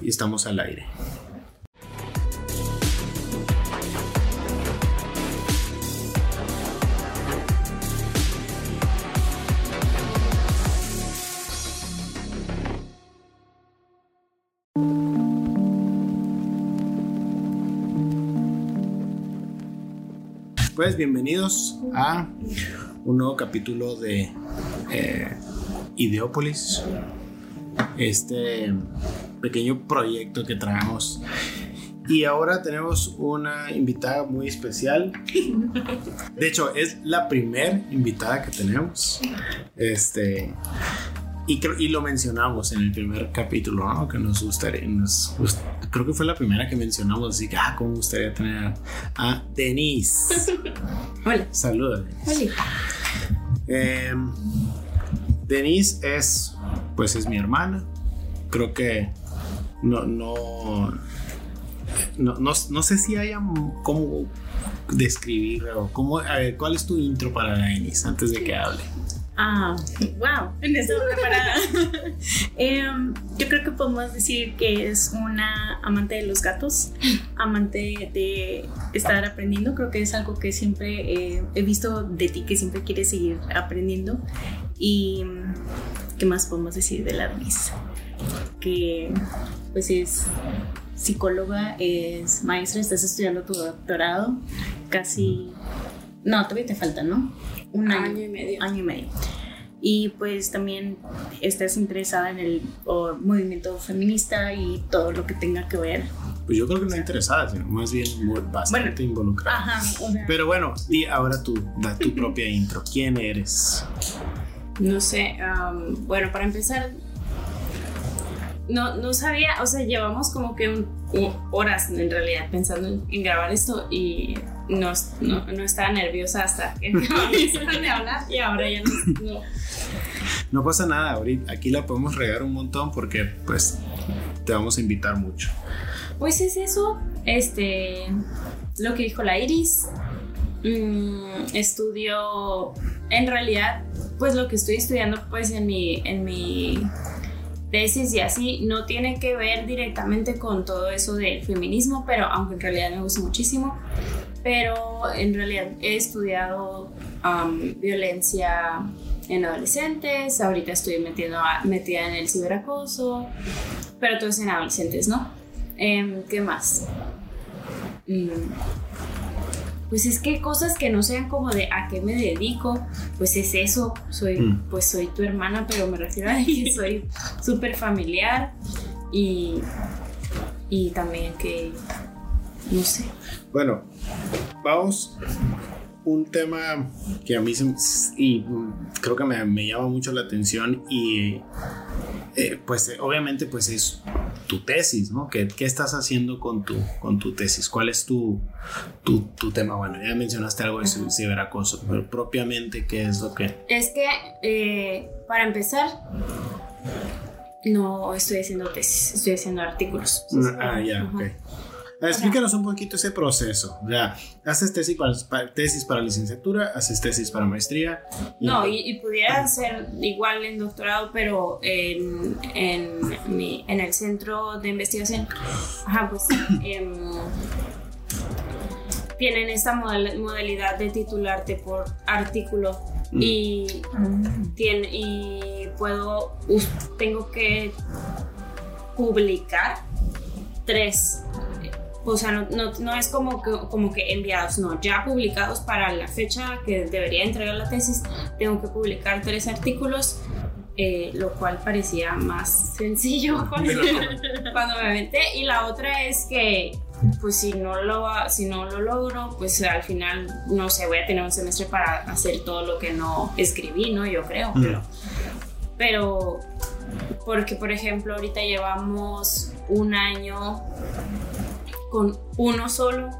y estamos al aire. Pues bienvenidos a un nuevo capítulo de eh, Ideópolis, este pequeño proyecto que traemos. Y ahora tenemos una invitada muy especial. De hecho, es la primera invitada que tenemos. Este. Y, creo- y lo mencionamos en el primer capítulo, ¿no? Que nos gustaría. nos gust- creo que fue la primera que mencionamos. Así que, ah, cómo gustaría tener a Denise. Hola. Saludos. Hola. Eh, Denise es, pues es mi hermana. Creo que no, no, no, no, sé si haya cómo describir o cómo, a ver, ¿cuál es tu intro para Denise antes de que hable? Ah, wow, en esta preparada. Em, yo creo que podemos decir que es una amante de los gatos, amante de estar aprendiendo. Creo que es algo que siempre eh, he visto de ti, que siempre quieres seguir aprendiendo. Y qué más podemos decir de la Denise, que pues es psicóloga, es maestra, estás estudiando tu doctorado, casi, no, todavía te falta, ¿no? Un año, Año y medio. año y medio. Y pues también estás interesada en el o, movimiento feminista y todo lo que tenga que ver. Pues yo creo que no interesada, sino más bien bastante Bueno. involucrada. Ajá, o sea, Pero bueno, di ahora tú, da tu propia intro. ¿Quién eres? No sé, am, bueno, para empezar, no, no sabía, o sea, llevamos como que un- horas en realidad pensando en, en grabar esto y no, no, no estaba nerviosa hasta que empezaron a hablar y ahora ya no. no. No pasa nada, ahorita aquí la podemos regar un montón porque pues te vamos a invitar mucho. Pues es eso, este, lo que dijo la Iris. Mm, estudio, en realidad, pues lo que estoy estudiando pues en mi, en mi tesis y así no tiene que ver directamente con todo eso del feminismo, pero aunque en realidad me gusta muchísimo, pero en realidad he estudiado violencia en adolescentes, ahorita estoy metiendo metida en el ciberacoso, pero todo es en adolescentes, ¿no? Em, ¿Qué más? Mm, Pues es que cosas que no sean como de a qué me dedico, pues es eso, soy, Mm. pues soy tu hermana, pero me refiero a que soy súper familiar y, y también que, no sé, Bueno, vamos. Un tema que a mí se, y creo que me, me llama mucho la atención y eh, pues eh, obviamente pues es tu tesis, ¿no? ¿Qué, qué estás haciendo con tu, con tu tesis? ¿Cuál es tu, tu, tu tema? Bueno, ya mencionaste algo de ci- ciberacoso, pero propiamente, ¿qué es lo que...? Es que, eh, para empezar, no estoy haciendo tesis, estoy haciendo artículos. Ah, ya, Ajá. ok. Ah, Explícanos un poquito ese proceso. Ya, haces tesis para, pa- tesis para licenciatura, haces tesis para maestría. y- No, y, y pudiera ser igual en doctorado, pero en, en, mi- en el centro de investigación, ajá, pues em, tienen esta model- modalidad de titularte por artículo Mm. y, tiene, y puedo, tengo que publicar tres. O sea, no, no, no es como que, como que enviados, no, ya publicados para la fecha que debería entregar la tesis, tengo que publicar tres artículos, eh, lo cual parecía más sencillo cuando, cuando me aventé. Y la otra es que, pues si no, lo, si no lo logro, pues al final, no sé, voy a tener un semestre para hacer todo lo que no escribí, ¿no? Yo creo, Mm. pero... Pero, porque por ejemplo, ahorita llevamos un año con uno solo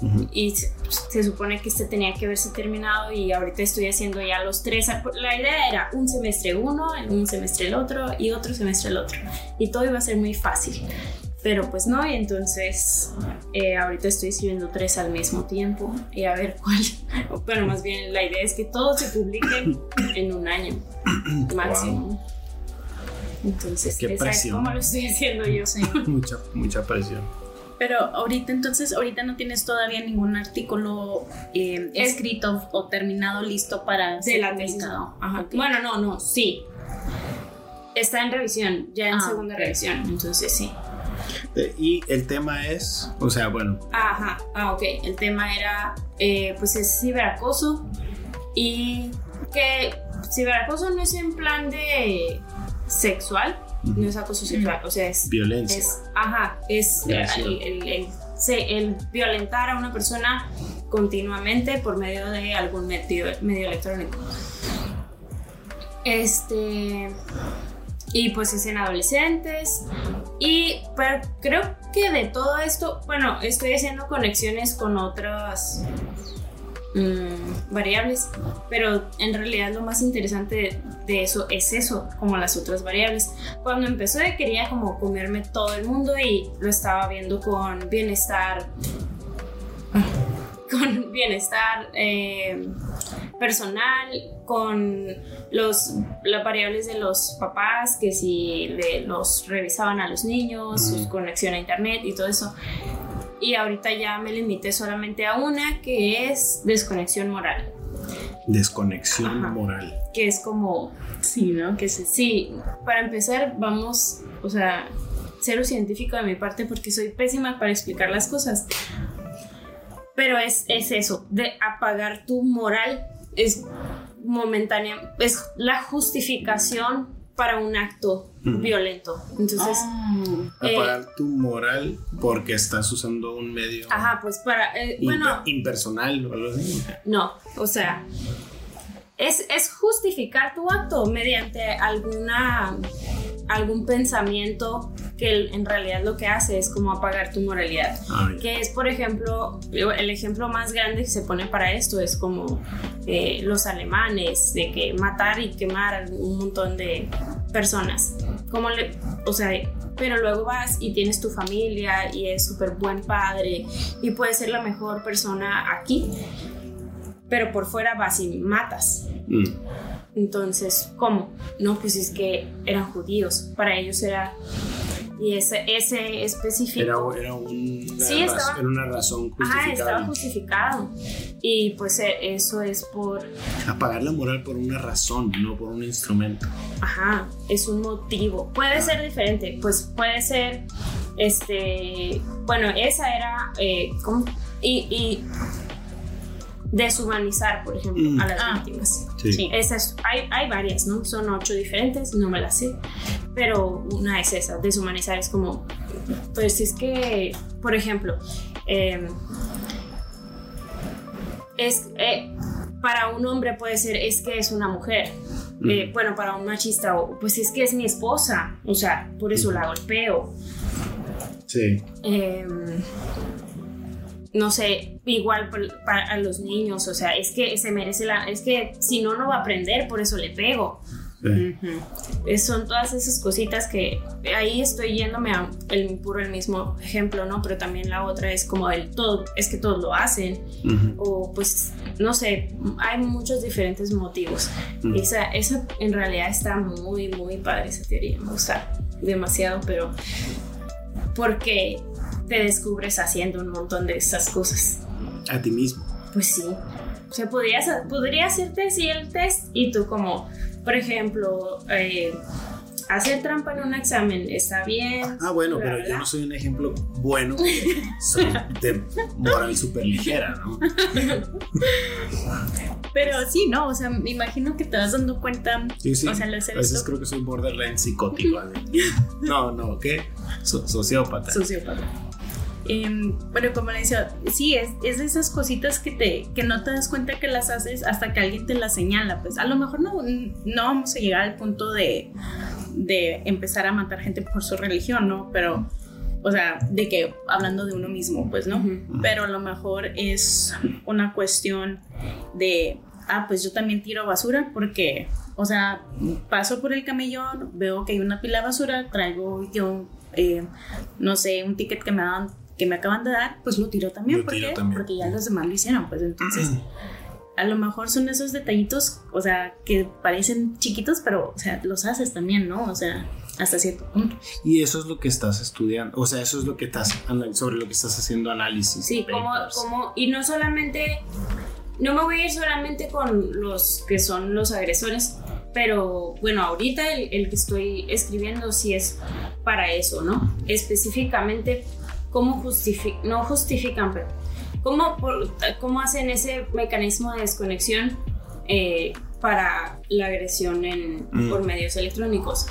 Ujú. y se, se supone que este tenía que haberse terminado y ahorita estoy haciendo ya los tres. La idea era un semestre uno, un semestre el otro y otro semestre el otro. Y todo iba a ser muy fácil. Pero pues no, y entonces eh, ahorita estoy escribiendo tres al mismo tiempo y a ver cuál. Pero más bien la idea es que todos se publiquen en un año máximo. Entonces, Qué esa es presión. como lo estoy haciendo yo. Sí. Mucha, mucha presión. Pero ahorita entonces, ahorita no tienes todavía ningún artículo eh, Es- escrito o terminado listo para De ser la publicado. Ajá. Bueno, no, no, sí. Está en revisión, ya en Ah, segunda revisión, entonces sí. Eh, Y el tema es, o sea, bueno, Ajá, ah, ok. El tema era, eh, pues es ciberacoso y que ciberacoso no es en plan de sexual. No es acoso sexual, o sea, es, violencia. es ajá, es eh, Violación. el, el- el- se- el violentar a una persona continuamente por medio de algún medio, medio electrónico. Este. Y pues es en adolescentes. Y pero creo que de todo esto, bueno, estoy haciendo conexiones con otras mm, variables, pero en realidad lo más interesante de, eso es eso, como las otras variables. Cuando empezó quería como comerme todo el mundo y lo estaba viendo con bienestar, con bienestar eh, personal, con los, las variables de los papás, que si le- los revisaban a los niños, su conexión a internet y todo eso. Y ahorita ya me limité solamente a una que es desconexión moral, Desconexión Ajá. moral. que es como, Sí, ¿no? Que se sí, para empezar vamos, o sea, cero científico de mi parte porque soy pésima para explicar las cosas. Pero es, es eso, de apagar tu moral es momentánea, es la justificación para un acto violento. Entonces, Eh, Apagar tu moral porque estás usando un medio ajá, pues para, eh, bueno, impersonal o algo así. no, o sea, es, es justificar tu acto mediante alguna algún pensamiento que en realidad lo que hace es como apagar tu moralidad. Ay, Que es, por ejemplo, el ejemplo más grande que se pone para esto es como eh, los alemanes, de que matar y quemar a un montón de personas. Como le, o sea, pero luego vas y tienes tu familia y es súper buen padre y puedes ser la mejor persona aquí, pero por fuera vas y matas. mm, Entonces, ¿cómo? No, pues es que eran judíos, para ellos era... Y ese, ese específico... Era, era, un- Sí, raz- estaba- era una razón Ah, estaba justificado. Y pues eh, eso es por, Apagar la moral por una razón, no por un instrumento. ajá, es un motivo. Puede ser diferente, pues puede ser, este, bueno, esa era, eh, ¿cómo? Y, y deshumanizar, por ejemplo, Mm. a las Ah. víctimas. Sí. Sí. Esas, hay, hay varias, ¿no? Son ocho diferentes, no me las sé. Pero una es esa, deshumanizar es como, pues es que, por ejemplo, eh, es, eh, para un hombre puede ser, es que es una mujer. Eh, bueno, para un machista, o, pues es que es mi esposa, o sea, por eso la golpeo. Sí. Eh, no sé, igual por- para los niños, o sea, es que se merece la, es que si no, no va a aprender, por eso le pego. sí. Son todas esas cositas que ahí estoy yéndome a el puro el mismo ejemplo, ¿no? Pero también la otra es como el todo, es que todos lo hacen, o pues, no sé, hay muchos diferentes motivos. Esa, esa en realidad está muy, muy padre esa teoría, me gusta demasiado, pero porque te descubres haciendo un montón de esas cosas. A ti mismo. Pues sí. O sea, podrías, podría hacerte así el test y tú como, por ejemplo, eh, hacer trampa en un examen está bien. Ah, bueno, pero yo no soy un ejemplo bueno. Soy de moral súper ligera, ¿no? Pero sí, ¿no? O sea, me imagino que te vas dando cuenta. Sí, sí. O sea, a veces creo que soy borderline psicótico. No, no, ¿qué? So- sociópata. Sociópata. Em, bueno, como le decía, sí, es, es de esas cositas que, te, que no te das cuenta que las haces hasta que alguien te las señala. Pues a lo mejor no, no vamos a llegar al punto de, de empezar a matar gente por su religión, ¿no? Pero, o sea, de que hablando de uno mismo, pues, ¿no? Pero a lo mejor es una cuestión de, ah, pues yo también tiro basura porque, o sea, paso por el camellón, veo que hay una pila de basura, traigo yo, eh, no sé, un ticket que me dan que me acaban de dar, pues lo tiro también, Lo ¿por tiro qué? también. porque ya los demás lo hicieron, pues entonces a lo mejor son esos detallitos, o sea, que parecen chiquitos, pero, o sea, los haces también, ¿no? O sea, hasta cierto punto. Y eso es lo que estás estudiando, o sea, eso es lo que estás, sobre lo que estás haciendo análisis. Sí, como, como, y no solamente, no me voy a ir solamente con los que son los agresores, pero bueno, ahorita el, el que estoy escribiendo sí es para eso, ¿no? Específicamente, cómo justifican, no justifican, pero cómo, cómo hacen ese mecanismo de desconexión eh, para la agresión en, mm. por medios electrónicos.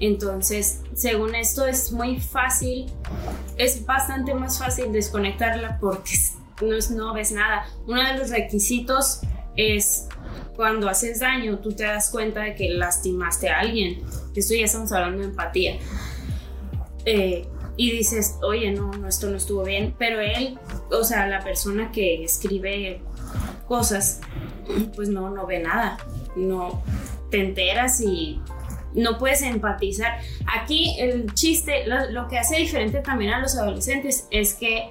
Entonces, según esto, es muy fácil, es bastante más fácil desconectarla porque no, no ves nada. Uno de los requisitos es cuando haces daño, tú te das cuenta de que lastimaste a alguien. Esto ya estamos hablando de empatía. Eh, y dices, oye, no, no, esto no estuvo bien. Pero él, o sea, la persona que escribe cosas, pues no, no ve nada. No te enteras y no puedes empatizar. Aquí el chiste, lo, que hace diferente también a los adolescentes es que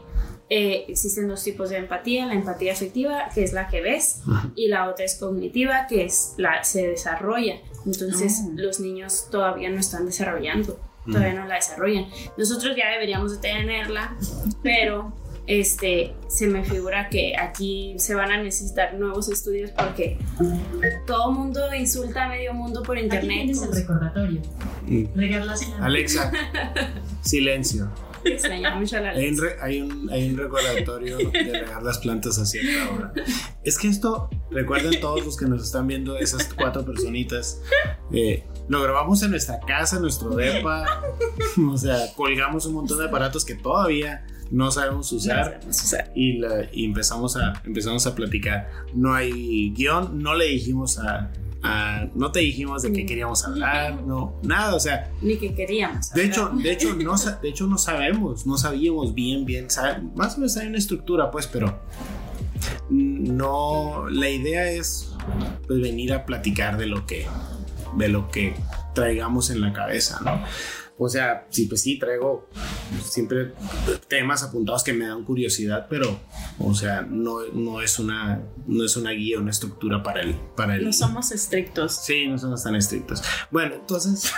eh, existen dos tipos de empatía, la empatía afectiva, que es la que ves, y la otra es cognitiva, que es la se desarrolla. Entonces oh. los niños todavía no están desarrollando, todavía no la desarrollan. Nosotros ya deberíamos de tenerla, pero este, se me figura que aquí se van a necesitar nuevos estudios porque todo mundo insulta a medio mundo por internet. Aquí el recordatorio. Alexa, silencio. Mucho la hay, un hay, un, hay un recordatorio de regar las plantas a cierta hora. Es que esto, recuerden todos los que nos están viendo, esas cuatro personitas, eh, lo grabamos en nuestra casa, en nuestro depa, o sea, colgamos un montón de aparatos que todavía no sabemos usar, Y, empezamos, a, empezamos a platicar. No hay guion, no le dijimos a, no te dijimos de qué queríamos hablar, no, nada, o sea. Ni que queríamos. De hecho, de hecho, no, de hecho no sabemos, no sabíamos bien, bien, más o menos hay una estructura, pues, pero no, la idea es pues, venir a platicar de lo que, de lo que traigamos en la cabeza, ¿no? O sea, sí, pues sí, traigo siempre temas apuntados que me dan curiosidad, pero, o sea, no, no, es, una, no es una guía, una estructura para el, para el... No somos estrictos. Sí, no somos tan estrictos. Bueno, entonces,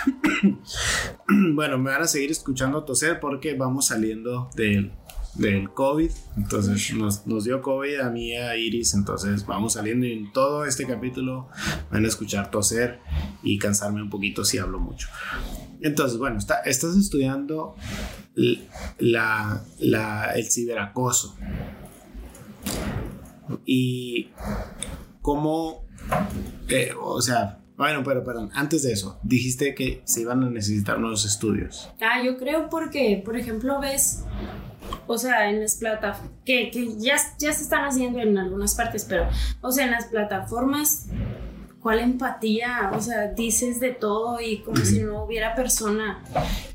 bueno, me van a seguir escuchando toser porque vamos saliendo del del COVID. Entonces nos, nos, dio COVID a mí a Iris. Entonces vamos saliendo y en todo este capítulo van a escuchar toser y cansarme un poquito si hablo mucho. Entonces, bueno, está, estás estudiando la, la, el ciberacoso. Y cómo, eh, o sea, bueno, pero perdón, antes de eso, dijiste que se iban a necesitar nuevos estudios. Ah, yo creo porque, por ejemplo, ves, o sea, en las plataformas, que, que ya, ya se están haciendo en algunas partes, pero, o sea, en las plataformas ¿cuál empatía? O sea, dices de todo y como si no hubiera persona.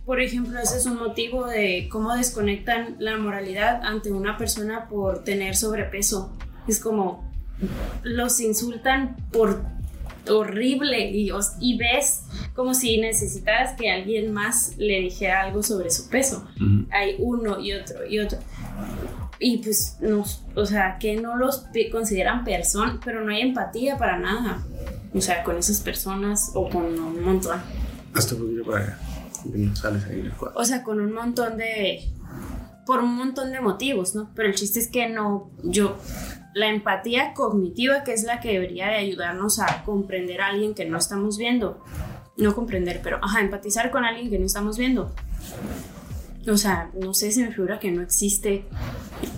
Por ejemplo, ese es un motivo de cómo desconectan la moralidad ante una persona por tener sobrepeso. Es como los insultan por horrible y, y ves como si necesitaras que alguien más le dijera algo sobre su peso. Hay uno y otro y otro. Y pues, no, o sea, que no los consideran personas, pero no hay empatía para nada. O sea, con esas personas o con un montón. Hasta un para Sales ahí O sea, con un montón de. Por un montón de motivos, ¿no? Pero el chiste es que no. Yo. La empatía cognitiva, que es la que debería de ayudarnos a comprender a alguien que no estamos viendo. No comprender, pero. Ajá, empatizar con alguien que no estamos viendo. O sea, no sé si me figura que no existe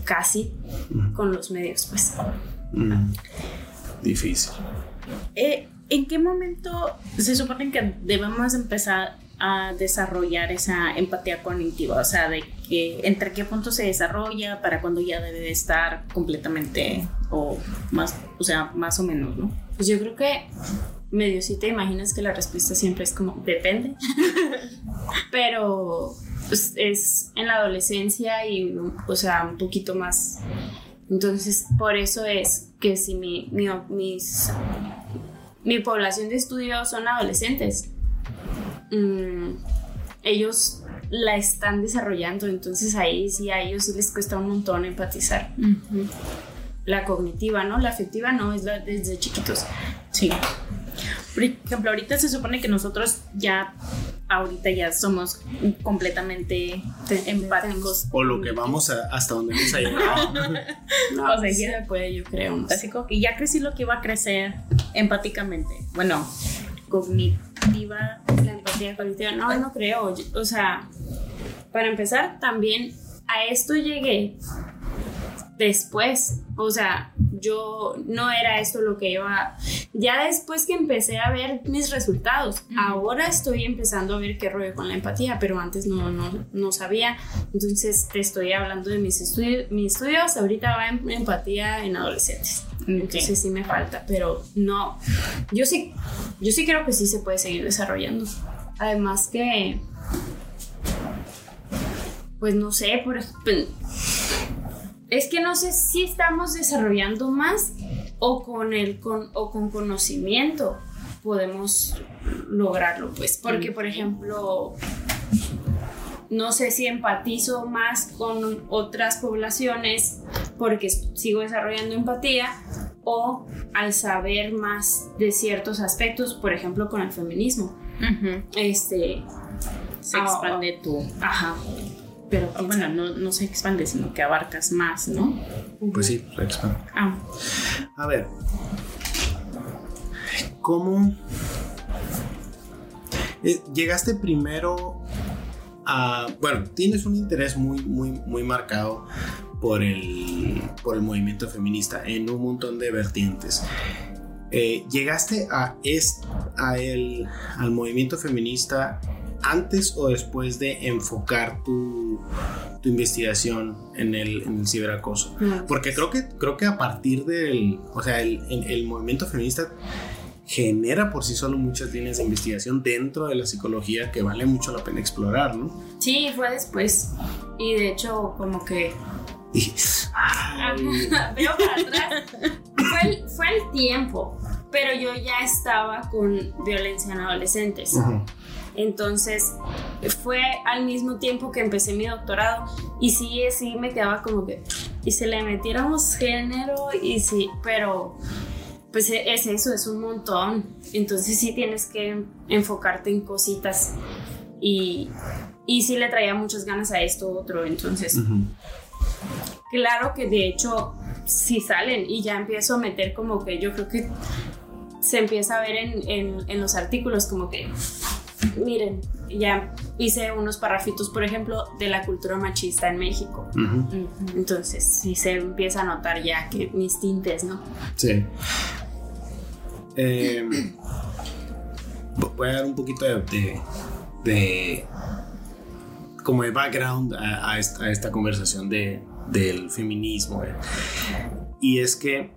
casi con los medios, pues. Difícil. Eh, ¿En qué momento se supone que debemos empezar a desarrollar esa empatía cognitiva? O sea, de que entre qué punto se desarrolla, para cuándo ya debe de estar completamente o más, o sea, más o menos, ¿no? Pues yo creo que medio si te imaginas que la respuesta siempre es como depende, pero pues, es en la adolescencia y, o sea, un poquito más. Entonces, por eso es que si mi, mi, mis mi población de estudio son adolescentes. Mm, ellos la están desarrollando, entonces ahí sí a ellos sí les cuesta un montón empatizar. La cognitiva, ¿no? La afectiva no, es la desde chiquitos. Sí. Por ejemplo, ahorita se supone que nosotros ya ahorita ya somos completamente empáticos. O lo que vamos a, hasta donde vamos a llegar. no, o sea, ya se puede, yo creo. Básico. Y ya crecí lo que iba a crecer empáticamente. Bueno, La empatía cognitiva. No, no creo. O sea, para empezar, también a esto llegué después. O sea, yo no era esto lo que iba. Ya después que empecé a ver mis resultados, ahora estoy empezando a ver qué rollo con la empatía, pero antes no, no, no sabía. Entonces te estoy hablando de mis estudios. Mis estudios ahorita va en empatía en adolescentes. Entonces sí me falta, pero no. Yo sí, yo sí creo que sí se puede seguir desarrollando. Además que pues no sé, por ejemplo, es que no sé si estamos desarrollando más o con el con, o con conocimiento podemos lograrlo, pues, porque por ejemplo, no sé si empatizo más con otras poblaciones porque sigo desarrollando empatía o al saber más de ciertos aspectos, por ejemplo, con el feminismo. Este se expande tu ajá pero bueno, no, no, se expande, sino que abarcas más, ¿no? Pues sí, se expande. Ah. A ver, ¿cómo eh, llegaste primero a, bueno, tienes un interés muy, muy, muy marcado por el, por el movimiento feminista en un montón de vertientes. Eh, llegaste a, es, a el, al movimiento feminista antes o después de enfocar tu, investigación en el, en el ciberacoso? Porque creo que, creo que a partir del, o sea, el, el, movimiento feminista genera por sí solo muchas líneas de investigación dentro de la psicología que vale mucho la pena explorar, ¿no? Sí, fue después. Y de hecho, como que veo para atrás. Fue el, fue el, tiempo, pero yo ya estaba con violencia en adolescentes. Entonces fue al mismo tiempo que empecé mi doctorado y sí, sí me quedaba como que, y si le metiéramos género y sí, pero pues e, es eso, es un montón. Entonces sí tienes que enfocarte en cositas y, y sí le traía muchas ganas a esto otro, entonces... Claro que de hecho sí salen y ya empiezo a meter como que yo creo que se empieza a ver en, en, en los artículos como que miren, ya hice unos parrafitos, por ejemplo, de la cultura machista en México. Entonces, sí se empieza a notar ya que mis tintes, ¿no? Sí. Em, voy a dar un poquito de, de, como de background a, esta, conversación de, del feminismo. Eh. Y es que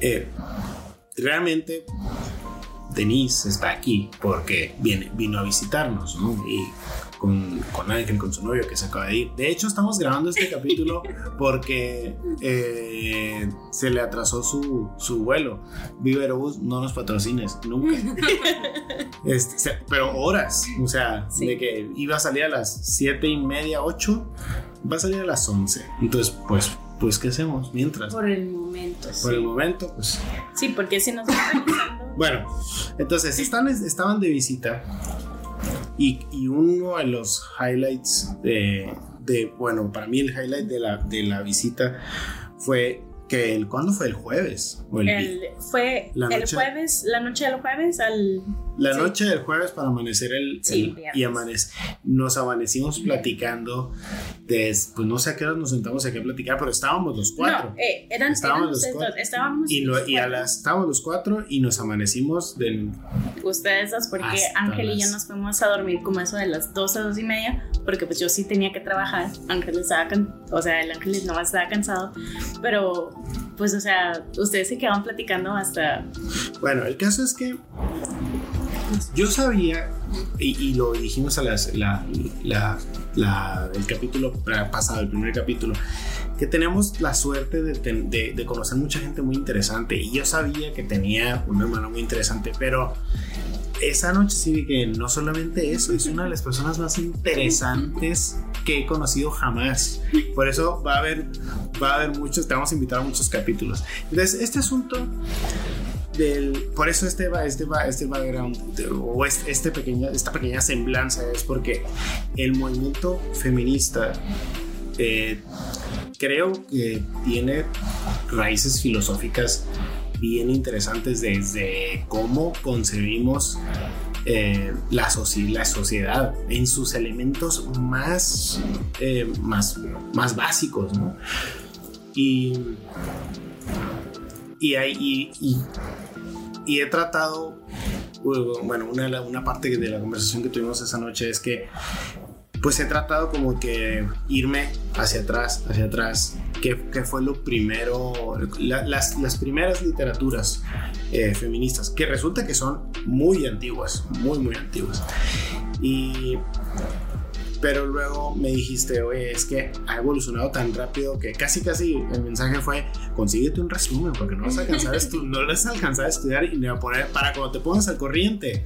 eh, realmente Denise está aquí porque viene, vino a visitarnos, ¿no? Y con, con, Ángel, con su novio que se acaba de ir. De hecho, estamos grabando este capítulo porque eh, se le atrasó su, su vuelo. Viva Aerobús, no nos patrocines, nunca. este, pero horas, o sea, de que iba a salir a las 7 y media, 8, va a salir a las 11. Entonces, pues pues ¿qué hacemos mientras? Por el momento. Por el momento, pues. Sí, porque si nos Bueno, entonces están, estaban de visita y, uno de los highlights de, de, bueno, para mí el highlight de la, de la visita fue que el, ¿cuándo fue? El jueves. el, fue el jueves, la noche del jueves al... La noche del jueves para amanecer el... y amanece, nos amanecimos platicando de, pues no sé a qué hora nos sentamos aquí a platicar, pero estábamos los cuatro. No, eh, eran, estábamos los cuatro. Estábamos y, y a las, estábamos los cuatro y nos amanecimos del... Ustedes dos, porque Ángel y yo nos fuimos a dormir como eso de las 12, dos y media, porque pues yo sí tenía que trabajar. Ángel estaba, o sea, el Ángel no estaba cansado, pero pues, o sea, ustedes se quedaban platicando hasta... Bueno, el caso es que yo sabía, y, lo dijimos a las, la, la, el capítulo pasado, el primer capítulo, que tenemos la suerte de, de, de, conocer mucha gente muy interesante. Y yo sabía que tenía una hermana muy interesante, pero esa noche sí vi que no solamente eso, es una de las personas más interesantes que he conocido jamás. Por eso va a haber, va a haber muchos, te vamos a invitar a muchos capítulos. Entonces, este asunto por eso este, este, este background o este, pequeña, esta pequeña semblanza es porque el movimiento feminista eh, creo que tiene raíces filosóficas bien interesantes desde cómo concebimos eh, la, la, sociedad en sus elementos más, eh, más, más básicos, ¿no? Y, y, y, y, he tratado, bueno, una, una parte de la conversación que tuvimos esa noche es que pues he tratado como que irme hacia atrás, hacia atrás. ¿Qué, fue lo primero? las, las, primeras literaturas eh, feministas, que resulta que son muy antiguas, muy, muy antiguas. Y pero luego me dijiste, oye, es que ha evolucionado tan rápido que casi, casi el mensaje fue, consíguete un resumen porque no vas a alcanzar a, no vas a, alcanzar a estudiar y me voy a poner para cuando te pongas al corriente.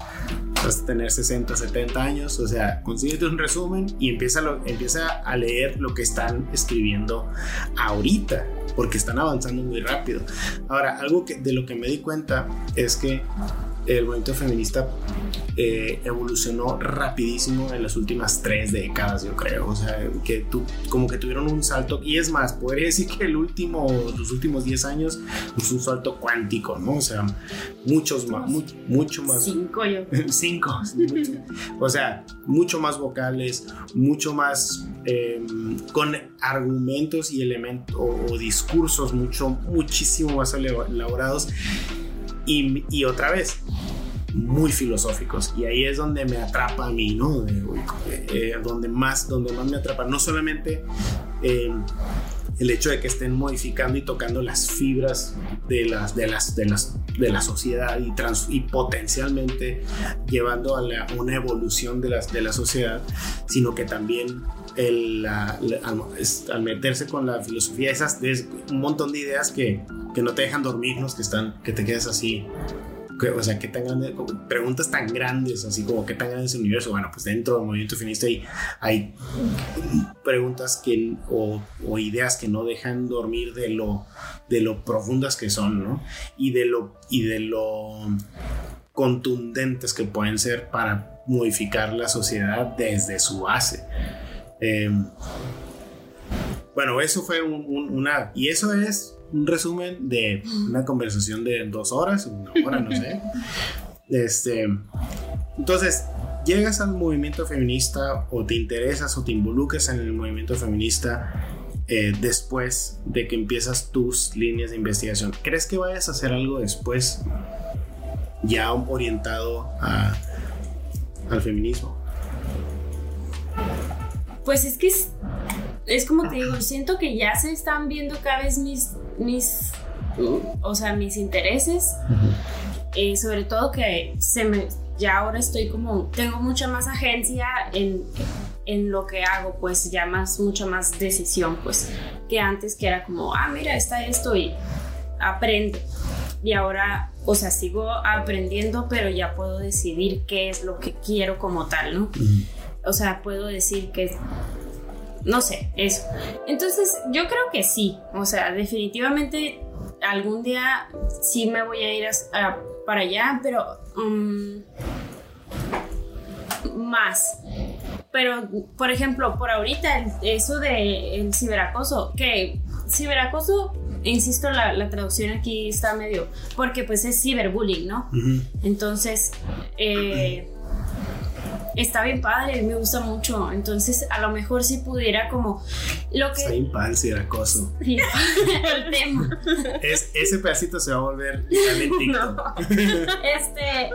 Vas a tener 60, 70 años, o sea, consíguete un resumen y empieza, lo, empieza a leer lo que están escribiendo ahorita porque están avanzando muy rápido. Ahora, algo que, de lo que me di cuenta es que el movimiento feminista eh, evolucionó rapidísimo en las últimas tres décadas, yo creo. O sea, que tú, como que tuvieron un salto, y es más, podría decir que el último, los últimos 10 años es un salto cuántico, ¿no? O sea, muchos más, mucho, más. Cinco, yo. Cinco. o sea, mucho más vocales, mucho más em, con argumentos y elementos o, discursos mucho, muchísimo más elaborados y, otra vez, muy filosóficos y ahí es donde me atrapa a mí, ¿no? Eh, donde, más, donde más me atrapa, no solamente eh, el hecho de que estén modificando y tocando las fibras de, las, de, las, de, las, de la sociedad y, trans, y potencialmente llevando a una evolución de, las, de la sociedad, sino que también al, meterse con la filosofía, esas, un montón de ideas que, que no te dejan dormirnos, que, están, que te quedas así o sea, que tengan preguntas tan grandes, así como que tan grande es el universo. Bueno, pues dentro del movimiento feminista hay, hay preguntas que, o, ideas que no dejan dormir de lo, de lo profundas que son, ¿no? Y de lo, y de lo contundentes que pueden ser para modificar la sociedad desde su base. Em, bueno, eso fue una... Y eso es un resumen de una conversación de dos horas, una hora, no sé. Este, entonces, llegas al movimiento feminista o te interesas o te involucras en el movimiento feminista eh, después de que empiezas tus líneas de investigación. ¿Crees que vayas a hacer algo después ya orientado al feminismo? Pues es que es, es como te digo, siento que ya se están viendo cada vez mis mis, o sea, mis intereses. eh, sobre todo que se me, ya ahora estoy como, tengo mucha más agencia en, en lo que hago, pues ya más, mucha más decisión, pues, que antes que era como, ah, mira, está esto y aprendo. Y ahora, o sea, sigo aprendiendo, pero ya puedo decidir qué es lo que quiero como tal, ¿no? O sea, puedo decir que no sé, eso. Entonces, yo creo que sí, o sea, definitivamente algún día sí me voy a ir para allá, pero um, más. Pero, por ejemplo, por ahorita, eso de el ciberacoso, que ciberacoso, insisto, la, traducción aquí está medio, porque pues es ciberbullying, ¿no? Entonces, eh, está bien padre, me gusta mucho. Entonces, a lo mejor si pudiera como lo que... Está bien padre si era acoso. el tema. Es, ese pedacito se va a volver no. Este,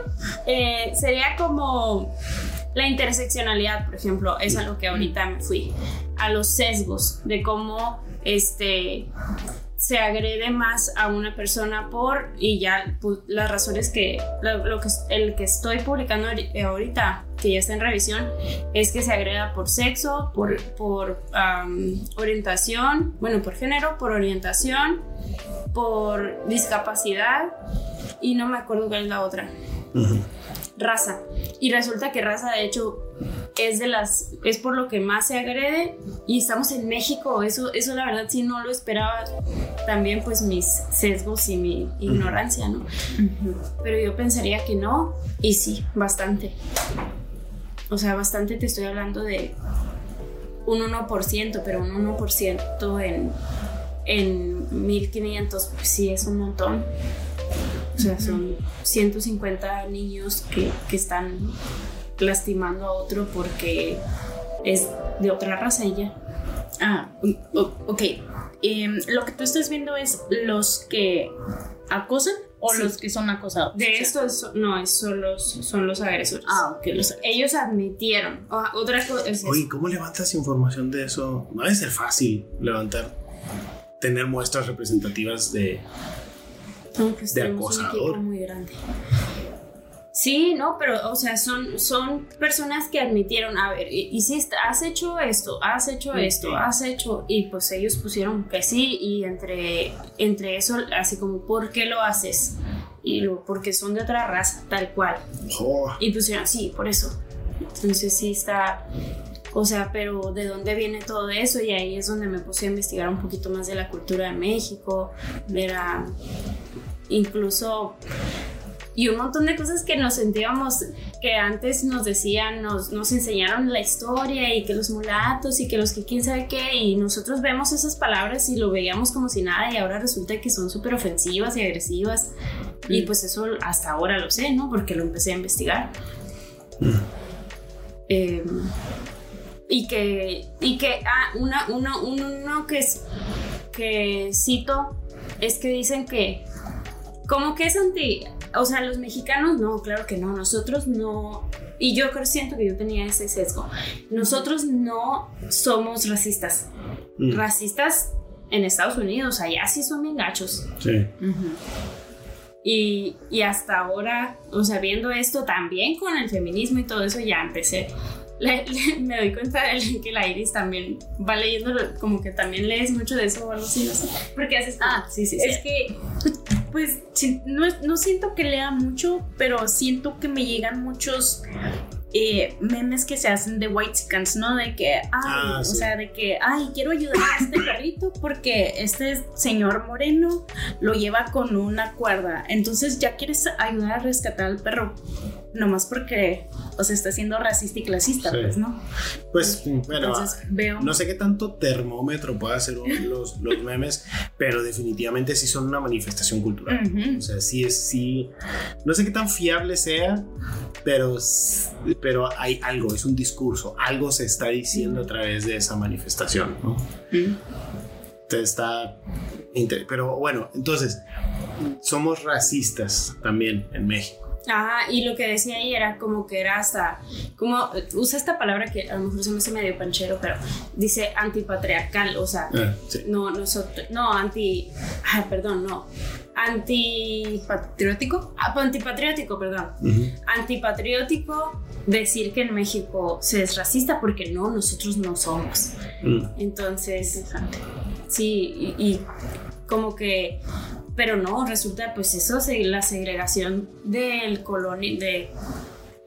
eh, sería como la interseccionalidad, por ejemplo, es a lo que ahorita me fui. A los sesgos de cómo este se agrede más a una persona por y ya pues, las razones que lo, que el que estoy publicando ahorita que ya está en revisión es que se agreda por sexo por por orientación bueno por género por orientación por discapacidad y no me acuerdo cuál es la otra. Raza. Y resulta que raza de hecho es de las es por lo que más se agrede y estamos en México. Eso eso la verdad sí no lo esperaba también pues mis sesgos y mi ignorancia no pero yo pensaría que no y sí bastante o sea bastante te estoy hablando de un 1% pero un 1% en en 1500 pues sí es un montón o sea son 150 niños que, que están lastimando a otro porque es de otra raza ella. Ah, ok. Em, lo que tú estás viendo es los que acosan o los que son acosados. De esto no, es solo, son los agresores. Ah, ok. ellos admitieron. otra cosa. Oye, ¿cómo levantas información de eso? No debe ser fácil levantar, tener muestras representativas de, pues de acosador. muy grande. Sí, no, pero, o sea, son, son personas que admitieron, a ver, hiciste, has hecho esto, has hecho esto, has hecho, y pues ellos pusieron que sí, y entre, entre eso, así como, ¿por qué lo haces? Y lo, porque son de otra raza, tal cual. Oh. Y pusieron, sí, por eso. Entonces sí está, o sea, pero ¿de dónde viene todo eso? Y ahí es donde me puse a investigar un poquito más de la cultura de México, era incluso y un montón de cosas que nos sentíamos que antes nos decían, nos, nos enseñaron la historia y que los mulatos y que los que quién sabe qué, y nosotros vemos esas palabras y lo veíamos como si nada y ahora resulta que son súper ofensivas y agresivas. Y pues eso hasta ahora lo sé, ¿no? Porque lo empecé a investigar. Em, y que, y que, ah, una, uno, uno que, es, que cito es que dicen que como que es anti, o sea, los mexicanos no, claro que no, nosotros no, y yo creo, siento que yo tenía ese sesgo, nosotros no somos racistas, mm. racistas en Estados Unidos, allá sí son bien gachos. Sí. y, y, hasta ahora, o sea, viendo esto también con el feminismo y todo eso, ya empecé. me doy cuenta de que la Iris también va leyendo, como que también lees mucho de eso o algo así, no sé. Porque haces. Ah, sí, sí, sí. Es que pues no, no siento que lea mucho, pero siento que me llegan muchos eh, memes que se hacen de white scans, ¿no? De que, ay, ah, o sea, de que, ay, quiero ayudar a este perrito porque este señor moreno lo lleva con una cuerda. Entonces ya quieres ayudar a rescatar al perro nomás porque o sea, está siendo racista y clasista, pues, ¿no? Pues, bueno, no sé qué tanto termómetro puede los, los memes, pero definitivamente sí son una manifestación cultural. O sea, sí es, sí, no sé qué tan fiable sea, pero, pero hay algo, es un discurso, algo se está diciendo a través de esa manifestación, ¿no? está pero bueno, entonces somos racistas también en México. Ajá, y lo que decía ahí era como que era hasta, como usa esta palabra que a lo mejor se me hace medio panchero, pero dice antipatriarcal, o sea, ah, no, nosotros, no, anti, ah, perdón, no, antipatriótico, ah, antipatriótico, perdón, antipatriótico decir que en México se es racista porque no, nosotros no somos. Mm. Entonces, sí, y como que pero no, resulta pues eso, la segregación del coloni de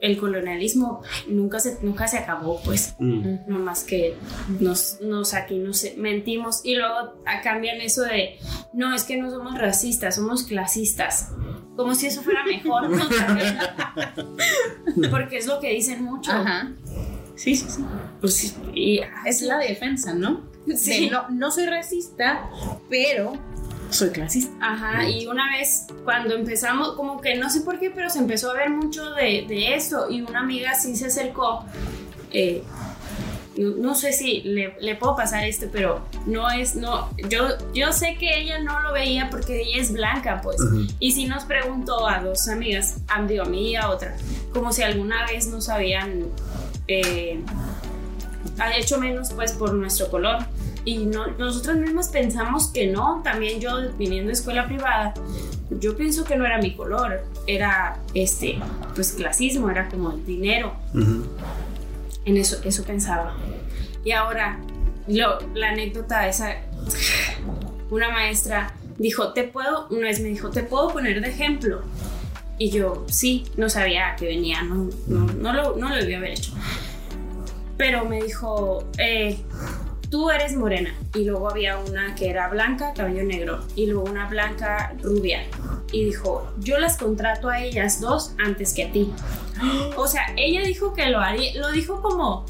el colonialismo nunca se, nunca se acabó, pues. Mm. No más que nos, nos aquí nos mentimos y luego cambian eso de, no, es que no somos racistas, somos clasistas. Como si eso fuera mejor, Porque es lo que dicen mucho. Ajá. Sí, sí, sí. Pues, y, es la defensa, ¿no? Sí. no, no soy racista, pero soy clasista. Ajá, y una vez cuando empezamos, como que no sé por qué, pero se empezó a ver mucho de, de eso y una amiga sí se acercó. Eh, no, sé si le, le, puedo pasar esto, pero no es, no, yo, yo sé que ella no lo veía porque ella es blanca, pues. Y si nos preguntó a dos amigas, a mí y a otra, como si alguna vez nos habían eh, hecho menos, pues, por nuestro color y no, nosotros mismos pensamos que no, también yo viniendo de escuela privada, yo pienso que no era mi color, era este, pues clasismo, era como el dinero. En eso, eso pensaba. Y ahora, lo, la anécdota esa, una maestra dijo, te puedo, una vez me dijo, te puedo poner de ejemplo. Y yo, sí, no sabía que venía, no, no, no, lo, no lo debía haber hecho. pero me dijo, eh, tú eres morena. Y luego había una que era blanca, cabello negro, y luego una blanca rubia. Y dijo, yo las contrato a ellas dos antes que a ti. O sea, ella dijo que lo haría, lo dijo como,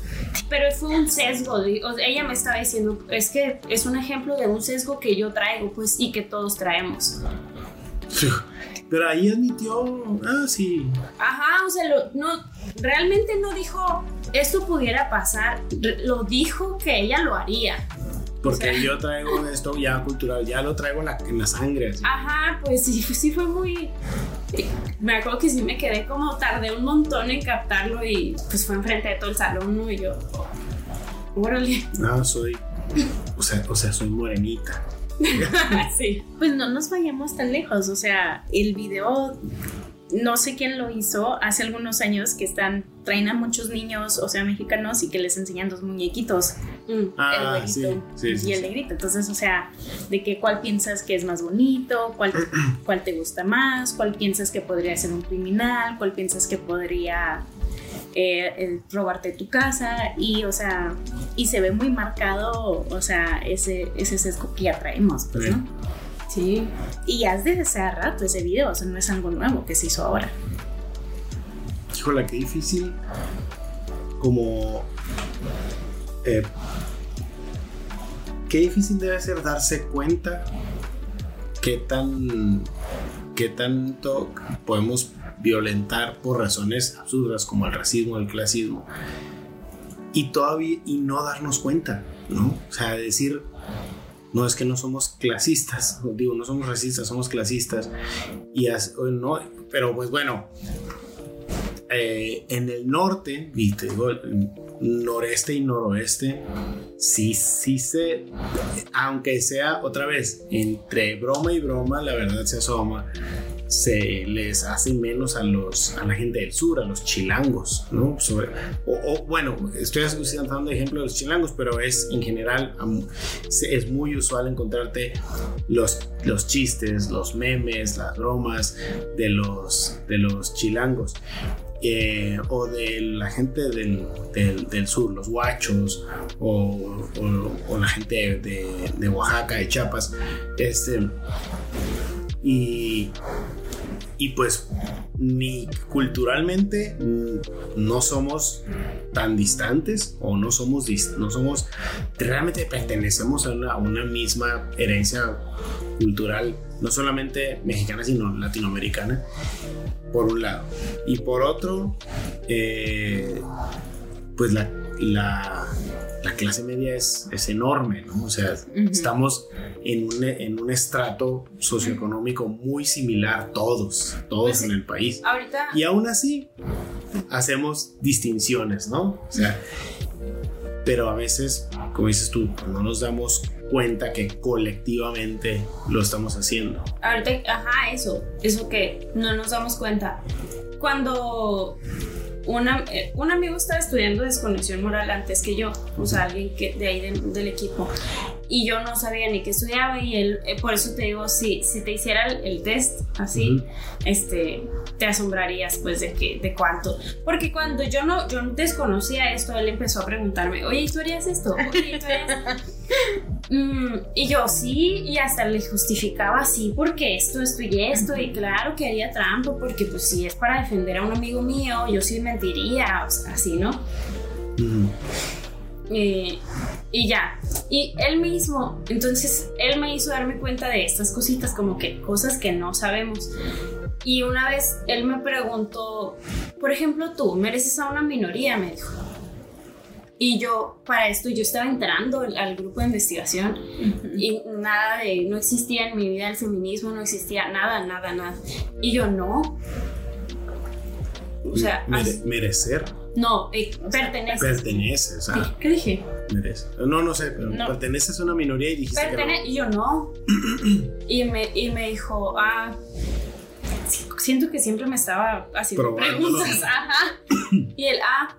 pero fue un sesgo. ella me estaba diciendo, es que es un ejemplo de un sesgo que yo traigo, pues, y que todos traemos. Pero ahí admitió, ah, sí. Ajá, o sea, no, realmente no dijo esto pudiera pasar, lo dijo que ella lo haría. Porque yo traigo esto ya cultural, ya lo traigo en la, en la sangre. Ajá, pues sí, sí fue muy... Me acuerdo que sí me quedé como tardé un montón en captarlo y pues fue enfrente de todo el salón ¿no? y yo... Órale. No, soy... O sea, o sea, soy morenita. sí. Pues no nos vayamos tan lejos, o sea, el video no sé quién lo hizo hace algunos años que están traen a muchos niños, o sea, mexicanos y que les enseñan dos muñequitos, mm. ah, el güerito y el negrito. Entonces, o sea, de que cuál piensas que es más bonito, cuál, cuál te gusta más, cuál piensas que podría ser un criminal, cuál piensas que podría eh, robarte tu casa y, o sea, y se ve muy marcado, o sea, ese, ese sesgo que ya traemos, pues, ¿no? Sí. Y ya desde hace rato ese video, o sea, no es algo nuevo que se hizo ahora. Híjole, qué difícil. Como. Eh, qué difícil debe ser darse cuenta qué tan. qué tanto podemos violentar por razones absurdas como el racismo, el clasismo. Y todavía. y no darnos cuenta, ¿no? O sea, decir no es que no somos clasistas, digo, no somos racistas, somos clasistas. Y no, pero pues bueno, eh, en el norte, y te digo, noreste y noroeste, sí, sí se, aunque sea otra vez, entre broma y broma, la verdad se asoma se les hace menos a los a la gente del sur, a los chilangos, ¿no? o, bueno, estoy usando ejemplo de los chilangos, pero es en general es muy usual encontrarte los, los chistes, los memes, las bromas de los de los chilangos. Eh, o de la gente del, del, sur, los guachos, o, o, la gente de, de, Oaxaca, de Chiapas, este, y y pues ni culturalmente no somos tan distantes o no somos, no somos, realmente pertenecemos a una, misma herencia cultural, no solamente mexicana, sino latinoamericana, por un lado. Y por otro, eh, pues la, clase media es, es, enorme, ¿no? O sea, estamos en un, en un estrato socioeconómico muy similar todos, todos pues en el país. Ahorita. Y aún así, hacemos distinciones, ¿no? O sea, pero a veces, como dices tú, no nos damos cuenta que colectivamente lo estamos haciendo. Ahorita, ajá, eso, eso que no nos damos cuenta. Cuando una, eh, un amigo estaba estudiando desconexión moral antes que yo, o sea, alguien que, de ahí del equipo y yo no sabía ni qué estudiaba y él, eh, por eso te digo, si, si te hiciera el, test así, este, te asombrarías pues de, que, de cuánto. Porque cuando yo no, yo desconocía esto, él empezó a preguntarme, oye, ¿tú harías esto? Oye, ¿tú harías mm, y yo sí, y hasta le justificaba sí, porque esto, esto y esto, y claro que haría trampa, porque pues si es para defender a un amigo mío, yo sí mentiría, o sea, así, ¿no? Eh, y ya. Y él mismo, entonces él me hizo darme cuenta de estas cositas, como que cosas que no sabemos. Y una vez él me preguntó, por ejemplo, tú mereces a una minoría, me dijo. Y yo, para esto, yo estaba entrando al, grupo de investigación y nada de, no existía en mi vida el feminismo, no existía nada, nada, nada. Y yo, no. O sea, merecer. No, eh, pertenece. Pertenece, o sea. ¿Qué, dije? Merece. No, no sé, pero perteneces a una minoría y dijiste Pertene Y yo no. y, me, y me dijo, ah, siento que siempre me estaba haciendo preguntas. Ajá. Y él, ah.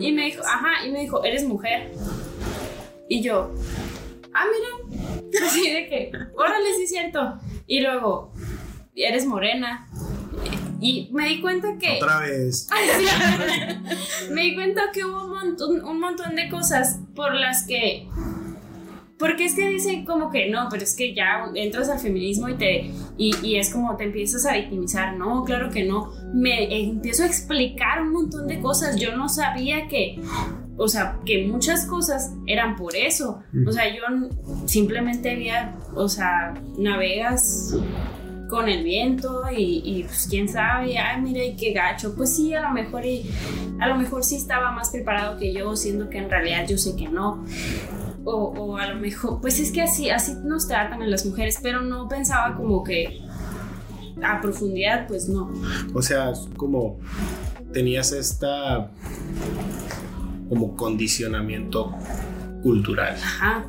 Y me dijo, ajá, y me dijo, eres mujer. Y yo, ah, mira. Así de que, órale, sí es cierto. Y luego, eres morena. Y me di cuenta que... Otra vez. me di cuenta que hubo un montón, un montón de cosas por las que porque es que dicen como que no, pero es que ya entras al feminismo y te y, y, es como te empiezas a victimizar. No, claro que no. Me empiezo a explicar un montón de cosas. Yo no sabía que, o sea, que muchas cosas eran por eso. O sea, yo simplemente había, o sea, navegas con el viento y, y, pues quién sabe, ay mira y qué gacho, pues sí, a lo mejor y a lo mejor sí estaba más preparado que yo, siendo que en realidad yo sé que no o, a lo mejor, pues es que así, así nos tratan a las mujeres, pero no pensaba como que a profundidad, pues no. O sea, como tenías esta como condicionamiento cultural. Ajá.